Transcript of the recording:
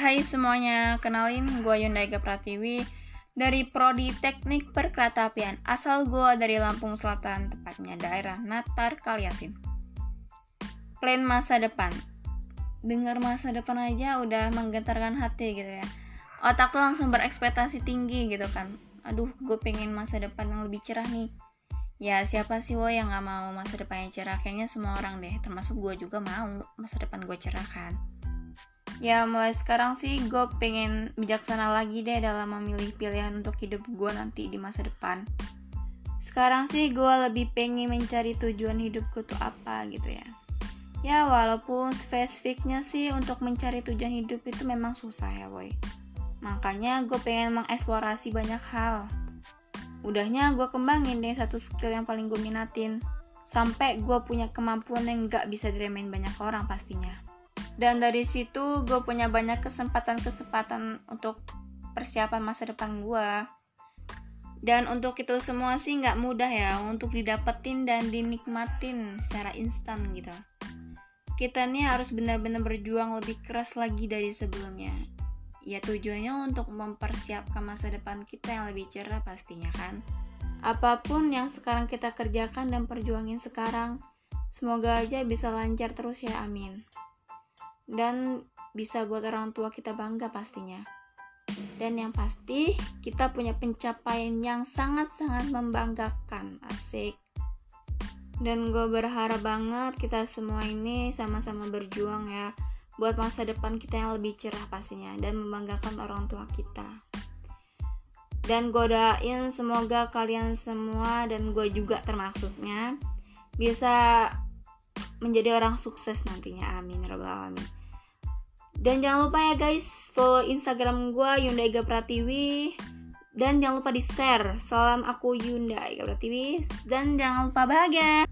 hai semuanya, kenalin gue Yunda Ega Pratiwi dari Prodi Teknik Perkeretaapian. Asal gue dari Lampung Selatan, tepatnya daerah Natar Kaliasin. Plan masa depan. Dengar masa depan aja udah menggetarkan hati gitu ya. Otak tuh langsung berekspektasi tinggi gitu kan. Aduh, gue pengen masa depan yang lebih cerah nih. Ya siapa sih wo yang gak mau masa depannya cerah? Kayaknya semua orang deh, termasuk gue juga mau masa depan gue cerah kan ya mulai sekarang sih gue pengen bijaksana lagi deh dalam memilih pilihan untuk hidup gue nanti di masa depan. Sekarang sih gue lebih pengen mencari tujuan hidupku tuh apa gitu ya. Ya walaupun spesifiknya sih untuk mencari tujuan hidup itu memang susah ya boy. Makanya gue pengen mengeksplorasi banyak hal. Udahnya gue kembangin deh satu skill yang paling gue minatin. Sampai gue punya kemampuan yang gak bisa diremehin banyak orang pastinya dan dari situ gue punya banyak kesempatan-kesempatan untuk persiapan masa depan gue dan untuk itu semua sih nggak mudah ya untuk didapetin dan dinikmatin secara instan gitu. Kita nih harus benar-benar berjuang lebih keras lagi dari sebelumnya. Ya tujuannya untuk mempersiapkan masa depan kita yang lebih cerah pastinya kan. Apa pun yang sekarang kita kerjakan dan perjuangin sekarang semoga aja bisa lancar terus ya amin dan bisa buat orang tua kita bangga pastinya. Dan yang pasti, kita punya pencapaian yang sangat-sangat membanggakan. Asik. Dan gue berharap banget kita semua ini sama-sama berjuang ya buat masa depan kita yang lebih cerah pastinya dan membanggakan orang tua kita. Dan gue doain semoga kalian semua dan gue juga termasuknya bisa menjadi orang sukses nantinya. Amin. Ya alamin. Dan jangan lupa ya guys, follow Instagram gue Yunda Ega Pratiwi dan jangan lupa di share. Salam aku Yunda Ega Pratiwi dan jangan lupa bahagia.